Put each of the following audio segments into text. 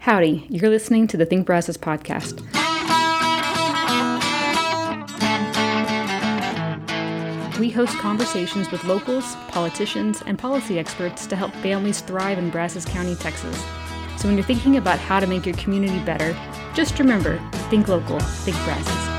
Howdy, you're listening to the Think Brazos podcast. We host conversations with locals, politicians, and policy experts to help families thrive in Brazos County, Texas. So when you're thinking about how to make your community better, just remember think local, think Brazos.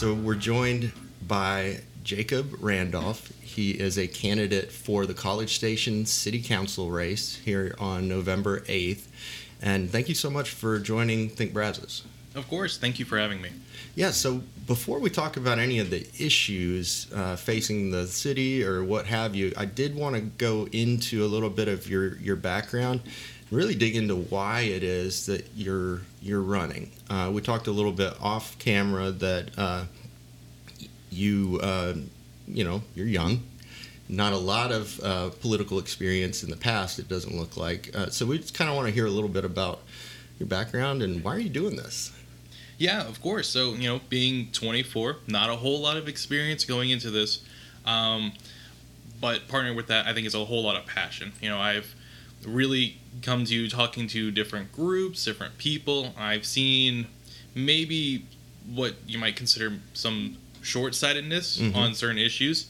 So we're joined by Jacob Randolph. He is a candidate for the College Station City Council race here on November 8th. And thank you so much for joining Think Brazos. Of course. Thank you for having me. Yeah, so before we talk about any of the issues uh, facing the city or what have you, I did want to go into a little bit of your, your background, really dig into why it is that you're you're running. Uh, we talked a little bit off camera that uh, you uh, you know you're young, not a lot of uh, political experience in the past. It doesn't look like. Uh, so we just kind of want to hear a little bit about your background and why are you doing this. Yeah, of course. So, you know, being 24, not a whole lot of experience going into this. Um, but partnering with that, I think is a whole lot of passion. You know, I've really come to talking to different groups, different people. I've seen maybe what you might consider some short sightedness Mhm. on certain issues.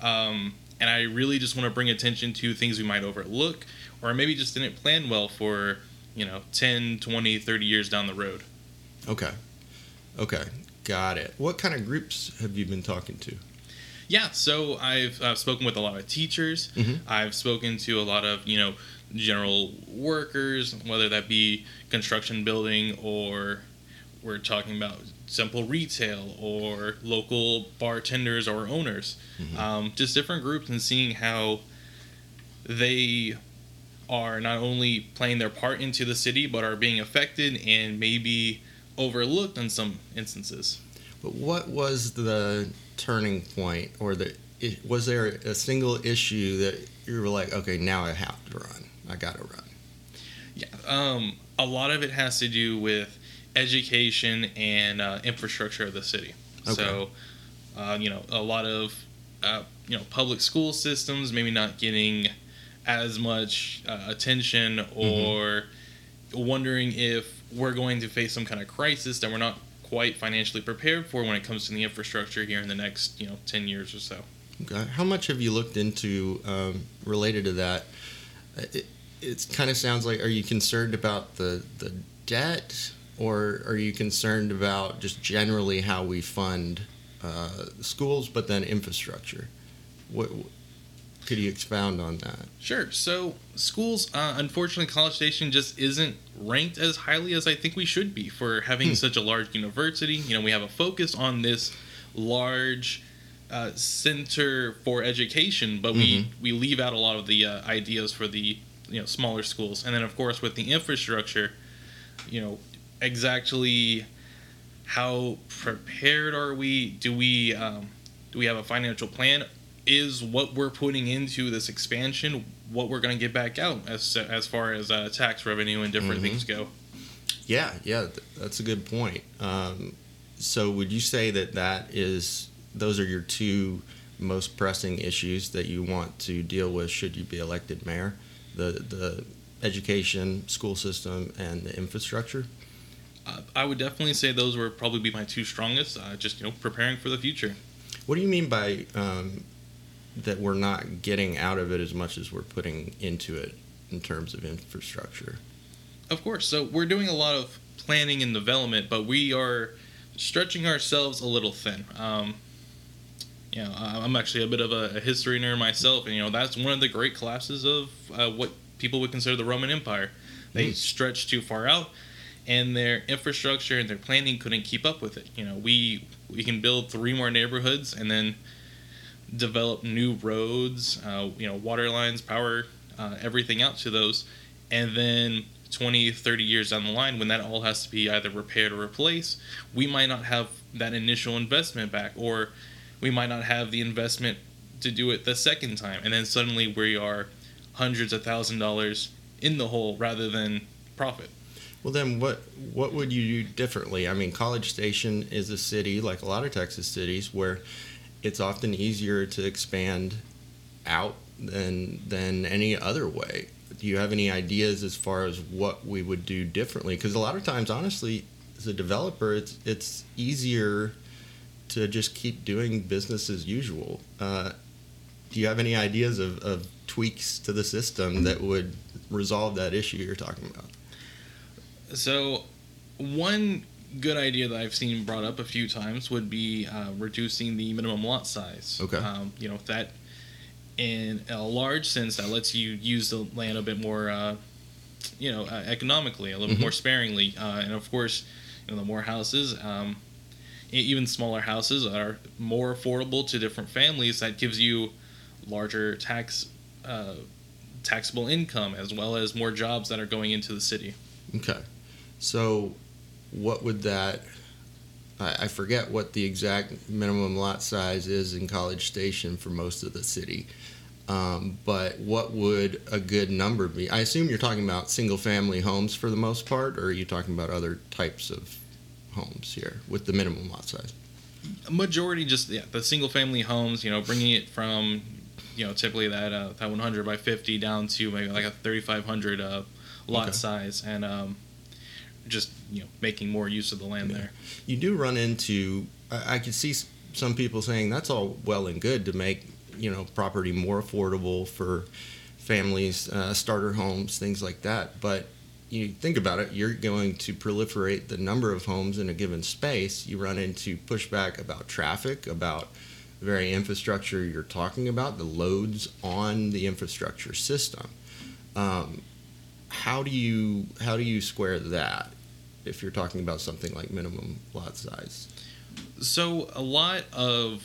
Um, and I really just want to bring attention to things we might overlook or maybe just didn't plan well for, you know, 10, 20, 30 years down the road. Okay. Okay. Got it. What kind of groups have you been talking to? Yeah, so I've spoken with a lot of teachers. Mhm. I've spoken to a lot of you know general workers, whether that be construction building or we're talking about simple retail or local bartenders or owners, um, just different groups, and seeing how they are not only playing their part into the city but are being affected and maybe overlooked in some instances. But what was the turning point, or the was there a single issue that you were like, okay, now I have to run. I got to run. Yeah, um, a lot of it has to do with education and uh, infrastructure of the city. Okay. So, uh, you know, a lot of uh, you know public school systems maybe not getting as much uh, attention, or wondering if we're going to face some kind of crisis that we're not quite financially prepared for when it comes to the infrastructure here in the next you know ten years or so. Okay. How much have you looked into um, related to that? Uh, It, it kind of sounds like, are you concerned about the the debt, or are you concerned about just generally how we fund uh, schools, but then infrastructure? What could you expound on that? Sure. So schools, uh, unfortunately, College Station just isn't ranked as highly as I think we should be for having Hmm. such a large university. You know, we have a focus on this large uh, center for education, but we we leave out a lot of the uh, ideas for the you know smaller schools. And then, of course, with the infrastructure, you know, exactly how prepared are we? Do we um, do we have a financial plan? Is what we're putting into this expansion what we're going to get back out as as far as uh, tax revenue and different Mhm. things go? Yeah, yeah, that's a good point. Um, so, would you say that that is those are your two most pressing issues that you want to deal with should you be elected mayor? The the education, school system, and the infrastructure. Uh, I would definitely say those would probably be my two strongest. Uh, just you know, preparing for the future. What do you mean by um, that we're not getting out of it as much as we're putting into it in terms of infrastructure? Of course. So we're doing a lot of planning and development, but we are stretching ourselves a little thin. Um, you know, I'm actually a bit of a, a history nerd myself, and you know that's one of the great collapses of uh, what people would consider the Roman Empire. They Mm. stretched too far out, and their infrastructure and their planning couldn't keep up with it. You know, we we can build three more neighborhoods and then develop new roads, uh, you know, water lines, power, uh, everything out to those, and then 20, 30 years down the line, when that all has to be either repaired or replaced, we might not have that initial investment back, or we might not have the investment to do it the second time, and then suddenly we are hundreds of thousand dollars in the hole rather than profit. Well, then what what would you do differently? I mean, College Station is a city like a lot of Texas cities where it's often easier to expand out than than any other way. Do you have any ideas as far as what we would do differently? Because a lot of times, honestly, as a developer, it's it's easier to just keep doing business as usual. Uh, do you have any ideas of, of tweaks to the system that would resolve that issue you're talking about? So, one good idea that I've seen brought up a few times would be uh, reducing the minimum lot size. Okay. Um, you know that, in a large sense, that lets you use the land a bit more, uh, you know, uh, economically, a little Mhm. more sparingly, uh, and of course, you know, the more houses. Um, even smaller houses are more affordable to different families. That gives you larger tax uh, taxable income as well as more jobs that are going into the city. Okay. So, what would that? I, I forget what the exact minimum lot size is in College Station for most of the city. Um, but what would a good number be? I assume you're talking about single family homes for the most part, or are you talking about other types of homes here with the minimum lot size? A majority just yeah the single family homes you know bringing it from you know typically that uh, that 100 by 50 down to maybe like a 3500 uh, lot Okay. size and um, just you know making more use of the land there you do run into I, I could see some people saying that's all well and good to make you know property more affordable for families uh, starter homes things like that but you think about it you're going to proliferate the number of homes in a given space you run into pushback about traffic about the very infrastructure you're talking about the loads on the infrastructure system um, how do you how do you square that if you're talking about something like minimum lot size. so a lot of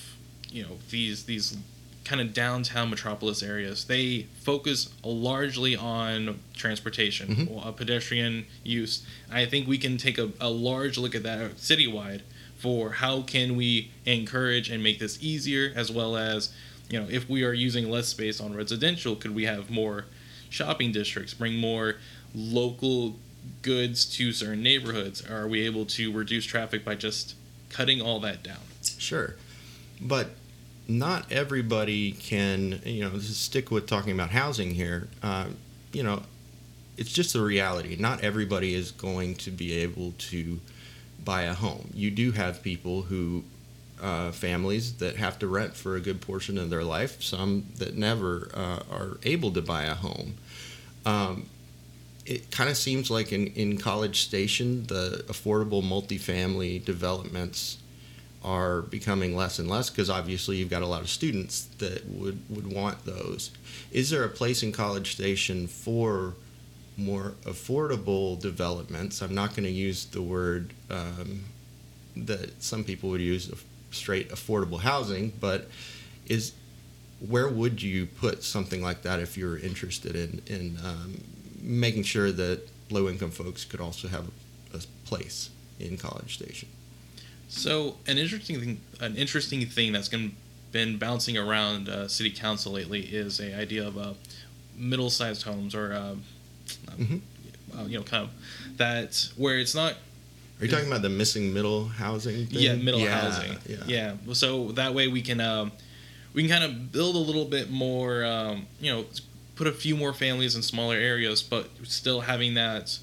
you know these these kind of downtown metropolis areas they focus largely on transportation Mhm. uh, pedestrian use. I think we can take a, a large look at that citywide for how can we encourage and make this easier as well as you know if we are using less space on residential could we have more shopping districts bring more local goods to certain neighborhoods? Are we able to reduce traffic by just cutting all that down? Sure, but not everybody can. You know, stick with talking about housing here. Uh, you know, it's just a reality. Not everybody is going to be able to buy a home. You do have people who. Uh, families that have to rent for a good portion of their life, some that never uh, are able to buy a home. Um, it kind of seems like in, in College Station, the affordable multifamily developments are becoming less and less because obviously you've got a lot of students that would, would want those. Is there a place in College Station for more affordable developments? I'm not going to use the word um, that some people would use, straight affordable housing, but is where would you put something like that if you're interested in in um, making sure that low income folks could also have a place in College Station? So an interesting thing, an interesting thing that's been been bouncing around uh, city council lately is a idea of uh, middle-sized homes or uh, Mhm. uh, you know kind of that where it's not Are you talking about the missing middle housing? Thing? yeah middle Yeah, housing Yeah. yeah so that way we can um, we can kind of build a little bit more um, you know put a few more families in smaller areas but still having that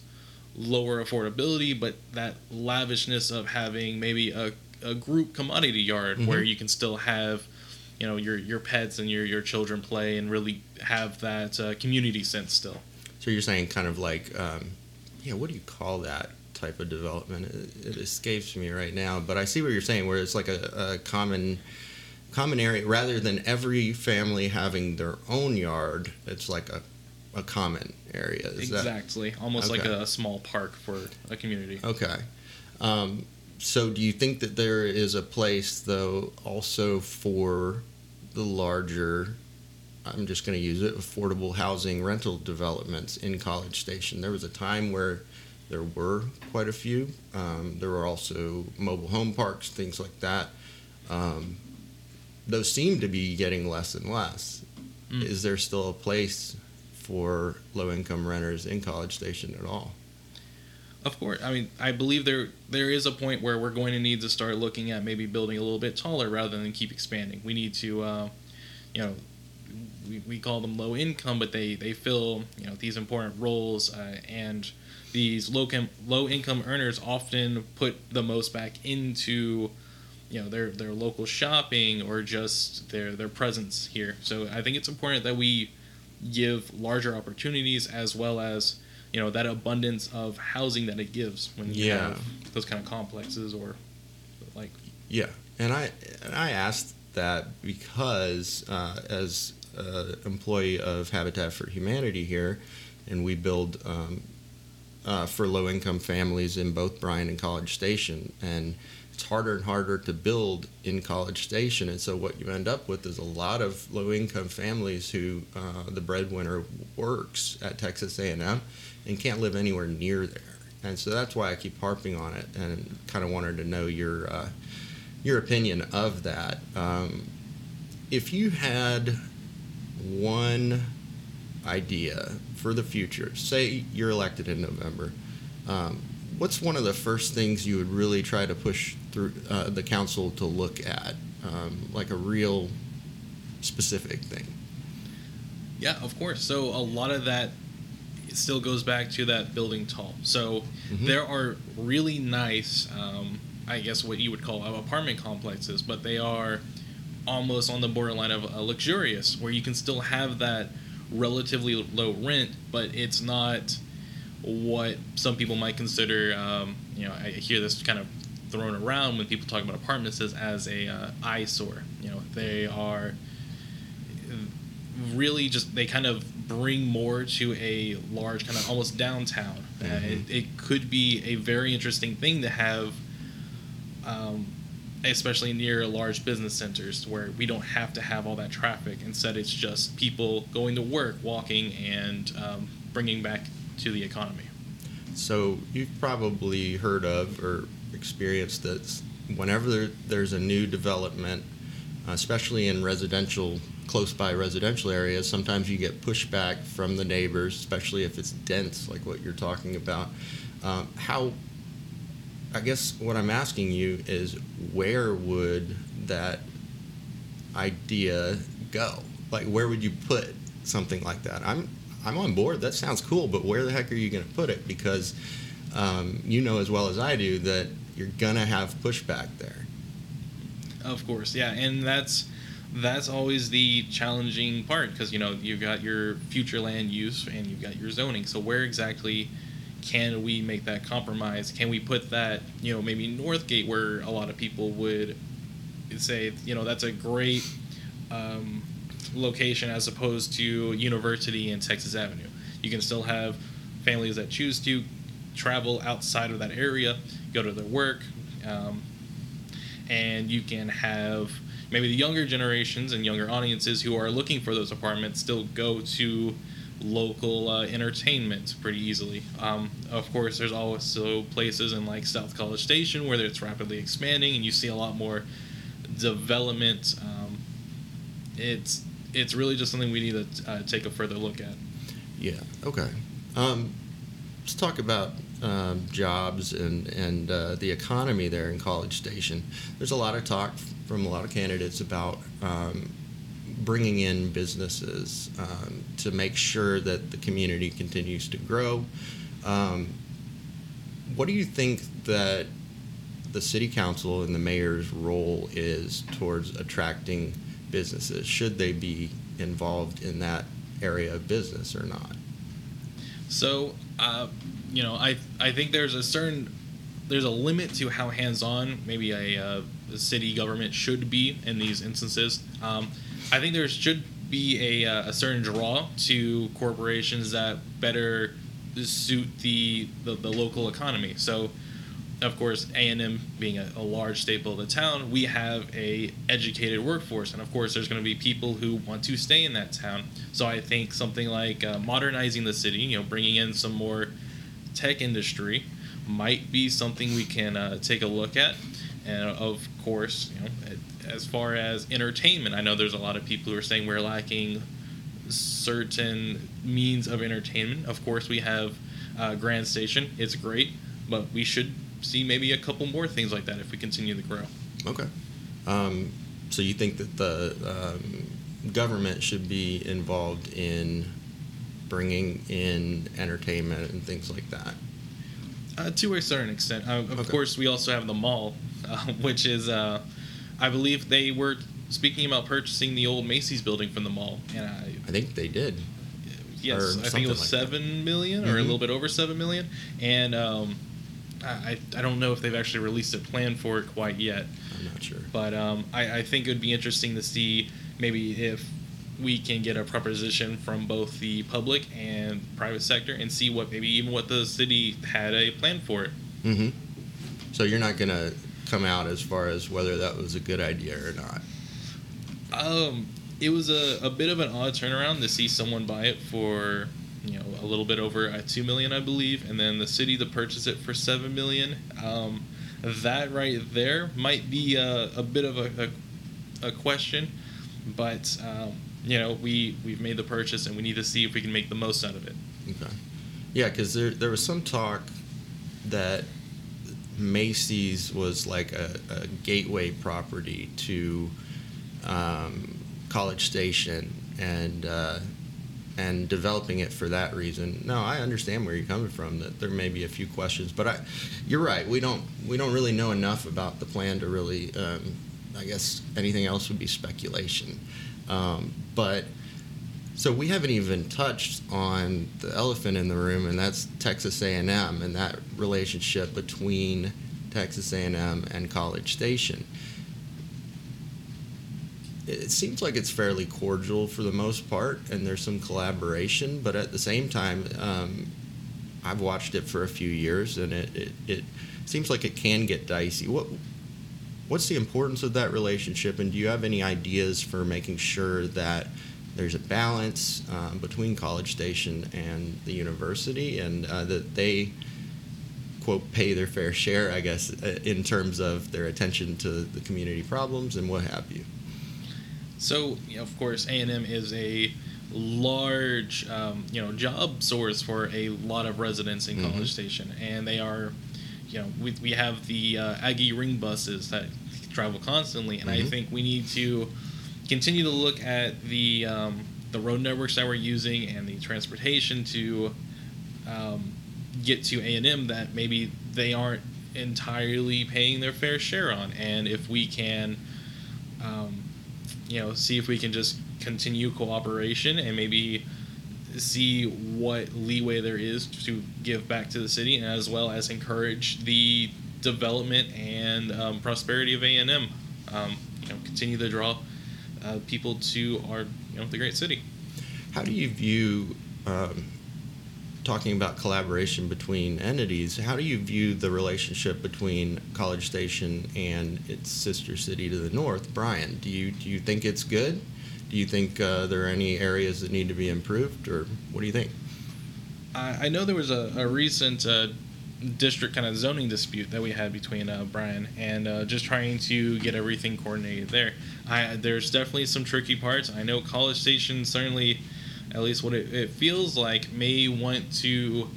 lower affordability but that lavishness of having maybe a, a group commodity yard Mhm. where you can still have you know your your pets and your your children play and really have that uh, community sense still So you're saying kind of like, um, yeah, what do you call that type of development? It, it escapes me right now, but I see what you're saying, where it's like a, a common common area rather than every family having their own yard. It's like a, a common area. Is that exactly almost like a small park for a community Okay. Um, so, do you think that there is a place, though, also for the larger, I'm just going to use it, affordable housing rental developments in College Station? There was a time where there were quite a few. Um, there were also mobile home parks, things like that. Um, those seem to be getting less and less. Mm. Is there still a place for low income renters in College Station at all? Of course, I mean, I believe there there is a point where we're going to need to start looking at maybe building a little bit taller rather than keep expanding. We need to, uh, you know, we, we call them low income, but they they fill you know these important roles, uh, and these low com- low income earners often put the most back into you know their their local shopping or just their their presence here. So I think it's important that we give larger opportunities as well as you know that abundance of housing that it gives when you Yeah. have those kind of complexes or like Yeah, and I and I asked that because uh, as an employee of Habitat for Humanity here, and we build um, uh, for low income families in both Bryan and College Station, and it's harder and harder to build in College Station, and so what you end up with is a lot of low income families who uh, the breadwinner works at Texas A&M and can't live anywhere near there. And so that's why I keep harping on it, and kind of wanted to know your uh, your opinion of that. Um, if you had one idea for the future, say you're elected in November, um, what's one of the first things you would really try to push through uh, the council to look at, um, like a real specific thing? Yeah, of course. So a lot of that still goes back to that building tall. So Mhm. there are really nice, um, I guess what you would call apartment complexes, but they are almost on the borderline of uh, luxurious, where you can still have that relatively low rent, but it's not what some people might consider. Um, you know, I hear this kind of thrown around when people talk about apartments as, as a uh, eyesore. You know, they are really just they kind of bring more to a large kind of almost downtown. Uh, Mhm. it, it could be a very interesting thing to have, um, especially near large business centers where we don't have to have all that traffic. Instead, it's just people going to work, walking, and um, bringing back to the economy. So you've probably heard of or experienced that whenever there's a new development, especially in residential, close by residential areas, sometimes you get pushback from the neighbors, especially if it's dense, like what you're talking about. Um, how, I guess what I'm asking you is where would that idea go? Like, where would you put something like that? I'm I'm on board. That sounds cool, but where the heck are you going to put it? Because um, you know as well as I do that you're gonna have pushback there. Of course, yeah, and that's that's always the challenging part because you know you've got your future land use and you've got your zoning. So where exactly can we make that compromise? Can we put that you know maybe Northgate where a lot of people would say you know that's a great um, location as opposed to University and Texas Avenue. You can still have families that choose to travel outside of that area, go to their work. Um, and you can have maybe the younger generations and younger audiences who are looking for those apartments still go to local uh, entertainment pretty easily. Um, of course, there's also places in like South College Station where it's rapidly expanding, and you see a lot more development. Um, it's it's really just something we need to uh, take a further look at. Yeah. Okay. Um, let's talk about um, jobs and and uh, the economy there in College Station. There's a lot of talk from a lot of candidates about um, bringing in businesses um, to make sure that the community continues to grow. Um, what do you think that the city council and the mayor's role is towards attracting businesses? Should they be involved in that area of business or not? So, uh, you know, I I think there's a certain there's a limit to how hands-on maybe a, uh, a city government should be in these instances. Um, I think there should be a, uh, a certain draw to corporations that better suit the the, the local economy. So, of course, A and M being a, a large staple of the town, we have a educated workforce, and of course, there's going to be people who want to stay in that town. So I think something like uh, modernizing the city, you know, bringing in some more tech industry, might be something we can uh, take a look at. And of course, you know, as far as entertainment, I know there's a lot of people who are saying we're lacking certain means of entertainment. Of course, we have uh, Grand Station; it's great. but we should see maybe a couple more things like that if we continue to grow. Okay. Um, so you think that the um, government should be involved in bringing in entertainment and things like that? Uh, to a certain extent. Uh, of Okay. course, we also have the mall, uh, which is, uh, I believe they were speaking about purchasing the old Macy's building from the mall, and I, I think they did. yes, I think it was like that. seven million or a Mhm. little bit over seven million, and um, I, I don't know if they've actually released a plan for it quite yet. I'm not sure. But um, I, I think it would be interesting to see maybe if we can get a proposition from both the public and private sector and see what maybe even what the city had a plan for it. hmm So you're not going to come out as far as whether that was a good idea or not. Um, it was a, a bit of an odd turnaround to see someone buy it for you know a little bit over uh, two million, I believe, and then the city to purchase it for seven million. Um, that right there might be a, a bit of a, a, a question, but um, you know we we've made the purchase and we need to see if we can make the most out of it. Okay. Yeah, because there there was some talk that Macy's was like a, a gateway property to um, College Station and uh, and developing it for that reason. No, I understand where you're coming from. That there may be a few questions, but I, you're right. We don't we don't really know enough about the plan to really. Um, I guess anything else would be speculation. Um, but so we haven't even touched on the elephant in the room, and that's Texas A&M and that relationship between Texas A&M and College Station. It seems like it's fairly cordial for the most part, and there's some collaboration. But at the same time, um, I've watched it for a few years, and it, it, it seems like it can get dicey. What what's the importance of that relationship, and do you have any ideas for making sure that there's a balance um, between College Station and the university, and uh, that they quote pay their fair share, I guess, uh, in terms of their attention to the community problems and what have you. So, you know, of course, A and M is a large, um, you know, job source for a lot of residents in Mhm. College Station, and they are, you know, we, we have the uh, Aggie Ring buses that travel constantly, and I Mhm. think we need to continue to look at the um, the road networks that we're using and the transportation to um, get to A and M that maybe they aren't entirely paying their fair share on, and if we can. Um, you know, see if we can just continue cooperation and maybe see what leeway there is to give back to the city, and as well as encourage the development and um, prosperity of A and M. Um, you know, continue to draw uh, people to our you know the great city. How do you view, um, talking about collaboration between entities, how do you view the relationship between College Station and its sister city to the north, Bryan? Do you, do you think it's good? Do you think uh, there are any areas that need to be improved, or what do you think? I, I know there was a, a recent uh, district kind of zoning dispute that we had between uh, Bryan and uh, just trying to get everything coordinated there. I, there's definitely some tricky parts. I know College Station certainly, at least what it, it feels like, may want to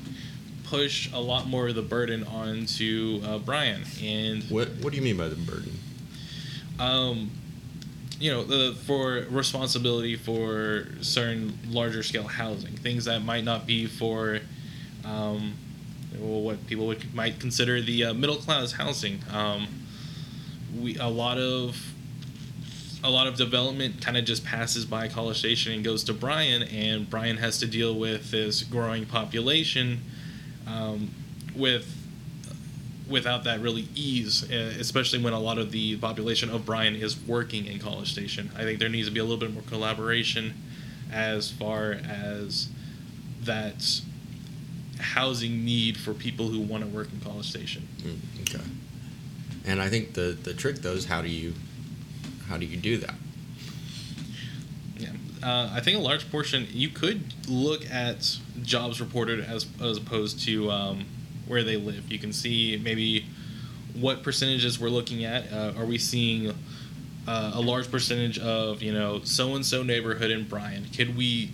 push a lot more of the burden onto uh, Bryan and What, what do you mean by the burden? um, you know, the, for responsibility for certain larger scale housing, things that might not be for, um, well, what people would might consider the uh, middle class housing. Um, we a lot of a lot of development kind of just passes by College Station and goes to Bryan, and Bryan has to deal with this growing population um, with without that really ease, especially when a lot of the population of Bryan is working in College Station. I think there needs to be a little bit more collaboration as far as that housing need for people who want to work in College Station. Mm, okay. And I think the, the trick though is how do you how do you do that? Yeah, uh, I think a large portion you could look at jobs reported as as opposed to um, where they live. You can see maybe what percentages we're looking at. Uh, are we seeing uh, a large percentage of you know so and so neighborhood in Bryan? Could we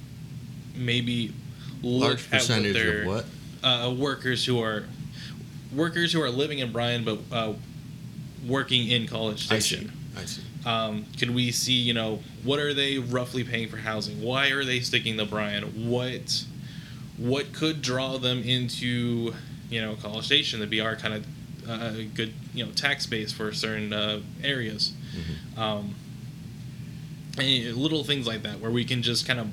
maybe look Large at percentage what of their what? uh, workers who are workers who are living in Bryan but uh, working in College Station. I see. Um, can we see, you know, what are they roughly paying for housing? Why are they sticking to Bryan? What what could draw them into, you know, College Station to be our kind of uh, good, you know, tax base for certain uh, areas? Mm-hmm. Um, and little things like that, where we can just kind of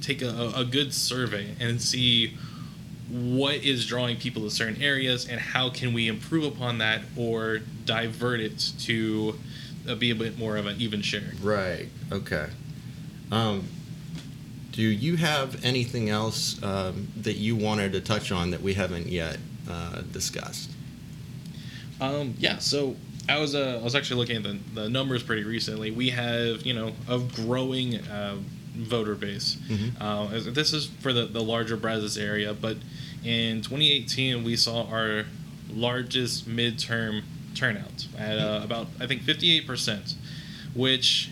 take a, a good survey and see what is drawing people to certain areas and how can we improve upon that or divert it to be a bit more of an even sharing. Right. Okay. Um, do you have anything else um, that you wanted to touch on that we haven't yet uh, discussed? Um, yeah. So I was uh, I was actually looking at the, the numbers pretty recently. We have you know a growing uh, voter base. Mhm. Uh, this is for the, the larger Brazos area, but in 2018 we saw our largest midterm turnout at uh, about I think 58 percent, which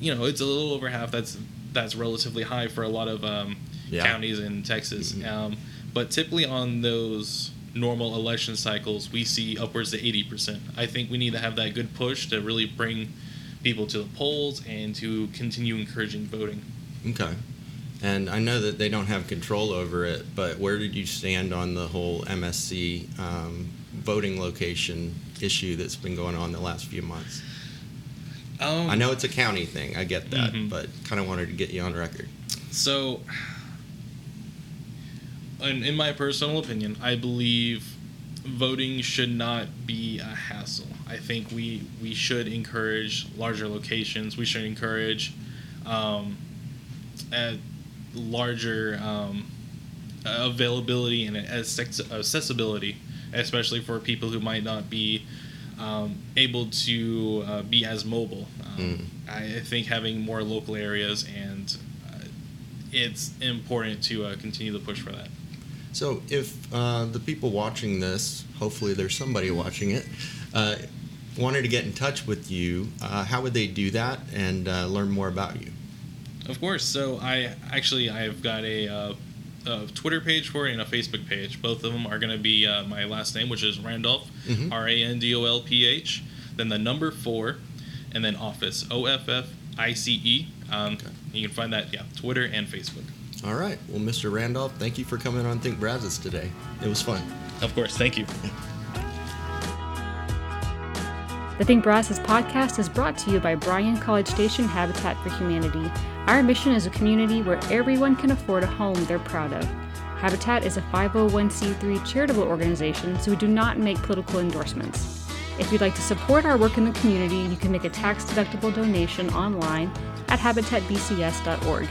you know it's a little over half. That's that's relatively high for a lot of um, Yeah. counties in Texas. Mhm. Um, but typically on those normal election cycles, we see upwards to 80%. I think we need to have that good push to really bring people to the polls and to continue encouraging voting. Okay. And I know that they don't have control over it, but where did you stand on the whole MSC um, voting location issue that's been going on the last few months? Um, I know it's a county thing, I get that, Mhm. but kind of wanted to get you on record. So, in, in my personal opinion, I believe voting should not be a hassle. I think we we should encourage larger locations. We should encourage um, a larger um, availability and accessibility, especially for people who might not be um, able to uh, be as mobile. Um, I I think having more local areas and uh, it's important to uh, continue to push for that. So, if uh, the people watching this, hopefully there's somebody watching it, uh, wanted to get in touch with you, uh, how would they do that and uh, learn more about you? Of course. So I actually I've got a, uh, a Twitter page for it and a Facebook page. Both of them are going to be uh, my last name, which is Randolph, Mhm. R A N D O L P H, then the number four, and then Office, O F F I C E. Um, Okay. You can find that yeah Twitter and Facebook. All right. Well, Mr. Randolph, thank you for coming on Think Brazos today. It was fun. Of course. Thank you. The Think Brazos podcast is brought to you by Bryan College Station Habitat for Humanity. Our mission is a community where everyone can afford a home they're proud of. Habitat is a 501c3 charitable organization, so we do not make political endorsements. If you'd like to support our work in the community, you can make a tax deductible donation online at habitatbcs.org.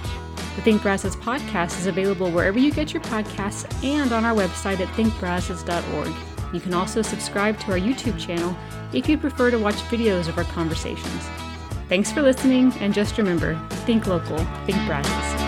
The Think Brazos podcast is available wherever you get your podcasts and on our website at thinkbrazos.org. You can also subscribe to our YouTube channel if you'd prefer to watch videos of our conversations. Thanks for listening, and just remember think local, think Brazos.